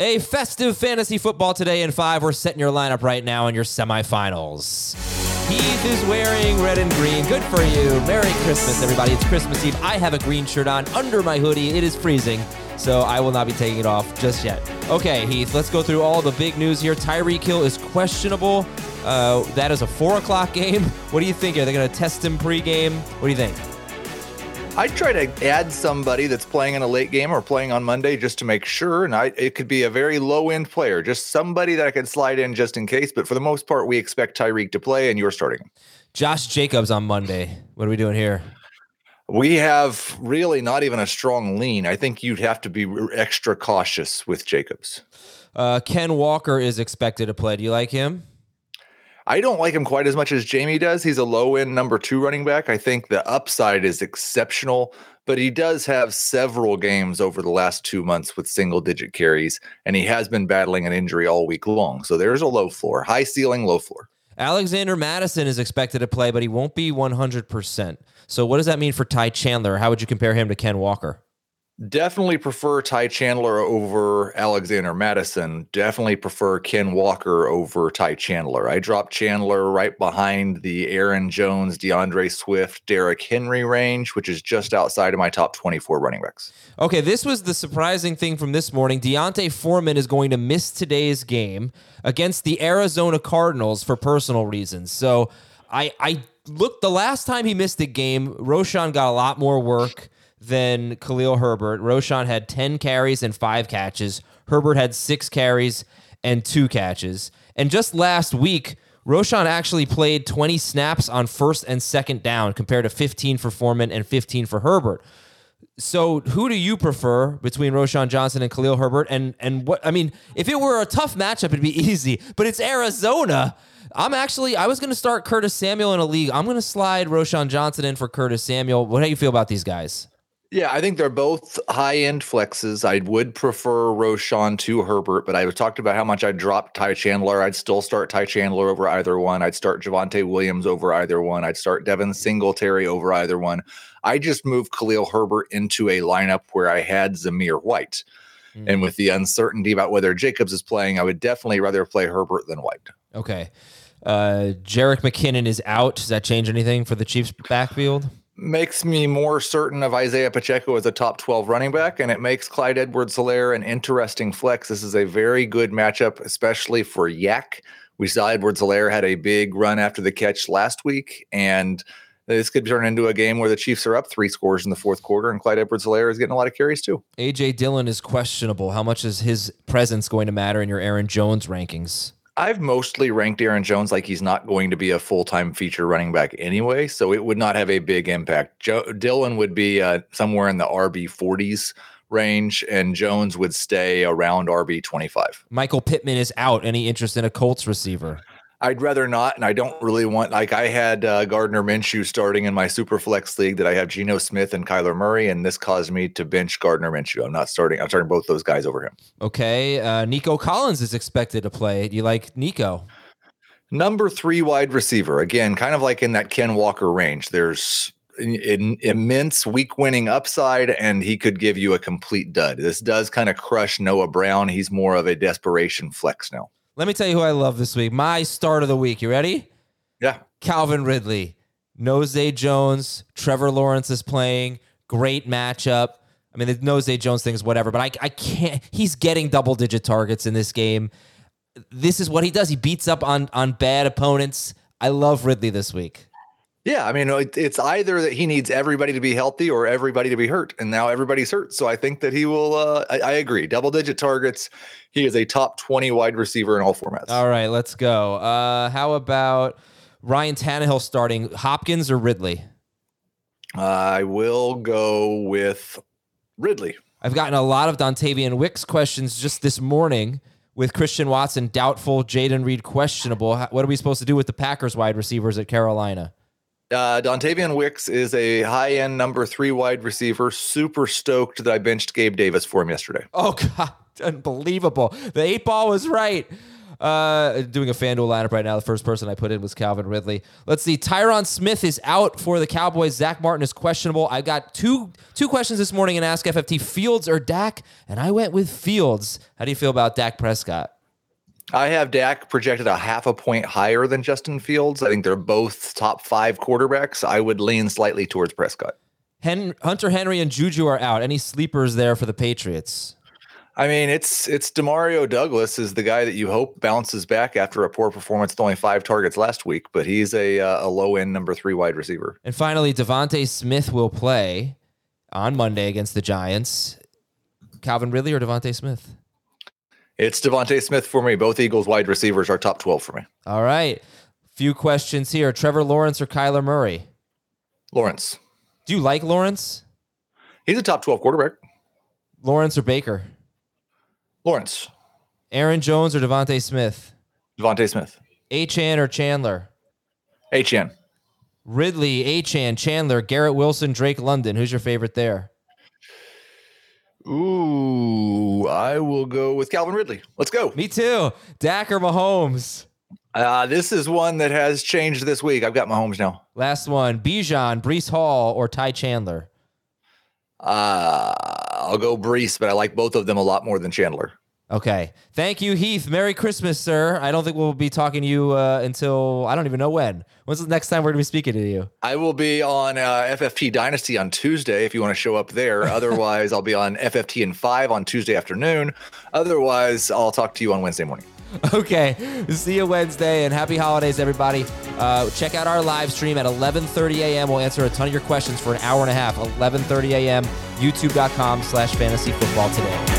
A festive fantasy football today in five. We're setting your lineup right now in your semifinals. Heath is wearing red and green. Good for you. Merry Christmas, everybody. It's Christmas Eve. I have a green shirt on under my hoodie. It is freezing, so I will not be taking it off just yet. Okay, Heath, let's go through all the big news here. Tyreek Hill is questionable. Uh, that is a four o'clock game. What do you think? Are they going to test him pregame? What do you think? I'd try to add somebody that's playing in a late game or playing on Monday just to make sure. And I, it could be a very low end player, just somebody that I could slide in just in case. But for the most part, we expect Tyreek to play, and you're starting. Josh Jacobs on Monday. What are we doing here? We have really not even a strong lean. I think you'd have to be extra cautious with Jacobs. Uh, Ken Walker is expected to play. Do you like him? I don't like him quite as much as Jamie does. He's a low end number two running back. I think the upside is exceptional, but he does have several games over the last two months with single digit carries, and he has been battling an injury all week long. So there's a low floor, high ceiling, low floor. Alexander Mattison is expected to play, but he won't be 100%. So what does that mean for Ty Chandler? How would you compare him to Ken Walker? Definitely prefer Ty Chandler over Alexander Mattison. Definitely prefer Ken Walker over Ty Chandler. I dropped Chandler right behind the Aaron Jones, DeAndre Swift, Derrick Henry range, which is just outside of my top 24 running backs. Okay, this was the surprising thing from this morning. D'Onta Foreman is going to miss today's game against the Arizona Cardinals for personal reasons. So I I looked the last time he missed a game, Roschon got a lot more work than Khalil Herbert. Roschon had 10 carries and five catches. Herbert had six carries and two catches. And just last week, Roschon actually played 20 snaps on first and second down compared to 15 for Foreman and 15 for Herbert. So, who do you prefer between Roschon Johnson and Khalil Herbert? And and what I mean, if it were a tough matchup, it'd be easy. But it's Arizona. I'm actually I was going to start Curtis Samuel in a league. I'm going to slide Roschon Johnson in for Curtis Samuel. What do you feel about these guys? Yeah, I think they're both high end flexes. I would prefer Roschon to Herbert, but I talked about how much I dropped Ty Chandler. I'd still start Ty Chandler over either one. I'd start Javonte Williams over either one. I'd start Devin Singletary over either one. I just moved Khalil Herbert into a lineup where I had Zamir White. Mm. And with the uncertainty about whether Jacobs is playing, I would definitely rather play Herbert than White. Okay. Uh Jerick McKinnon is out. Does that change anything for the Chiefs backfield? Makes me more certain of Isaiah Pacheco as a top 12 running back, and it makes Clyde Edwards Helaire an interesting flex. This is a very good matchup, especially for YAC. We saw Edwards Helaire had a big run after the catch last week, and this could turn into a game where the Chiefs are up three scores in the fourth quarter, and Clyde Edwards Helaire is getting a lot of carries too. AJ Dillon is questionable. How much is his presence going to matter in your Aaron Jones rankings? I've mostly ranked Aaron Jones like he's not going to be a full time feature running back anyway, so it would not have a big impact. Joe, Dillon would be uh, somewhere in the RB 40s range, and Jones would stay around RB 25. Michael Pittman is out. Any interest in a Colts receiver? I'd rather not, and I don't really want. Like I had uh, Gardner Minshew starting in my super flex league that I have Geno Smith and Kyler Murray, and this caused me to bench Gardner Minshew. I'm not starting. I'm starting both those guys over him. Okay, uh, Nico Collins is expected to play. Do you like Nico? Number three wide receiver again, kind of like in that Ken Walker range. There's an immense week winning upside, and he could give you a complete dud. This does kind of crush Noah Brown. He's more of a desperation flex now. Let me tell you who I love this week. My start of the week. You ready? Yeah. Calvin Ridley. Nose Jones. Trevor Lawrence is playing. Great matchup. I mean, the Nose Jones thing is whatever, but I, I can't. He's getting double digit targets in this game. This is what he does. He beats up on on bad opponents. I love Ridley this week. Yeah, I mean, it's either that he needs everybody to be healthy or everybody to be hurt, and now everybody's hurt. So I think that he will. Uh, I, I, agree. Double digit targets. He is a top twenty wide receiver in all formats. All right, let's go. Uh, how about Ryan Tannehill starting Hopkins or Ridley? I will go with Ridley. I've gotten a lot of Dontayvion Wicks questions just this morning with Christian Watson doubtful, Jayden Reed questionable. What are we supposed to do with the Packers wide receivers at Carolina? Uh, Dontayvion Wicks is a high end number three wide receiver. Super stoked that I benched Gabe Davis for him yesterday. Oh, God. Unbelievable. The eight ball was right. Uh, doing a FanDuel lineup right now. The first person I put in was Calvin Ridley. Let's see. Tyron Smith is out for the Cowboys. Zack Martin is questionable. I got two two questions this morning in Ask FFT: Fields or Dak, and I went with Fields. How do you feel about Dak Prescott? I have Dak projected a half a point higher than Justin Fields. I think they're both top five quarterbacks. I would lean slightly towards Prescott. Hen- Hunter Henry and Juju are out. Any sleepers there for the Patriots? I mean, it's it's Demario Douglas is the guy that you hope bounces back after a poor performance with only five targets last week, but he's a uh, a low end number three wide receiver. And finally, DeVonta Smith will play on Monday against the Giants. Calvin Ridley or DeVonta Smith? It's DeVonta Smith for me. Both Eagles wide receivers are top twelve for me. All right. Few questions here. Trevor Lawrence or Kyler Murray? Lawrence. Do you like Lawrence? He's a top 12 quarterback. Lawrence or Baker? Lawrence. Aaron Jones or DeVonta Smith? DeVonta Smith. Achane or Chandler? Achane. Ridley, Achane, Chandler, Garrett Wilson, Drake London. Who's your favorite there? Ooh, I will go with Calvin Ridley. Let's go. Me too. Dak or Mahomes? Uh, this is one that has changed this week. I've got Mahomes now. Last one. Bijan, Breece Hall, or Ty Chandler? Uh, I'll go Breece, but I like both of them a lot more than Chandler. Okay. Thank you, Heath. Merry Christmas, sir. I don't think we'll be talking to you uh, until I don't even know when. When's the next time we're going to be speaking to you? I will be on uh, FFT Dynasty on Tuesday if you want to show up there. Otherwise, I'll be on FFT and 5 on Tuesday afternoon. Otherwise, I'll talk to you on Wednesday morning. Okay. See you Wednesday and happy holidays, everybody. Uh, check out our live stream at 11:30 a.m. We'll answer a ton of your questions for an hour and a half. 11:30 a.m. YouTube.com/slash Fantasy Football today.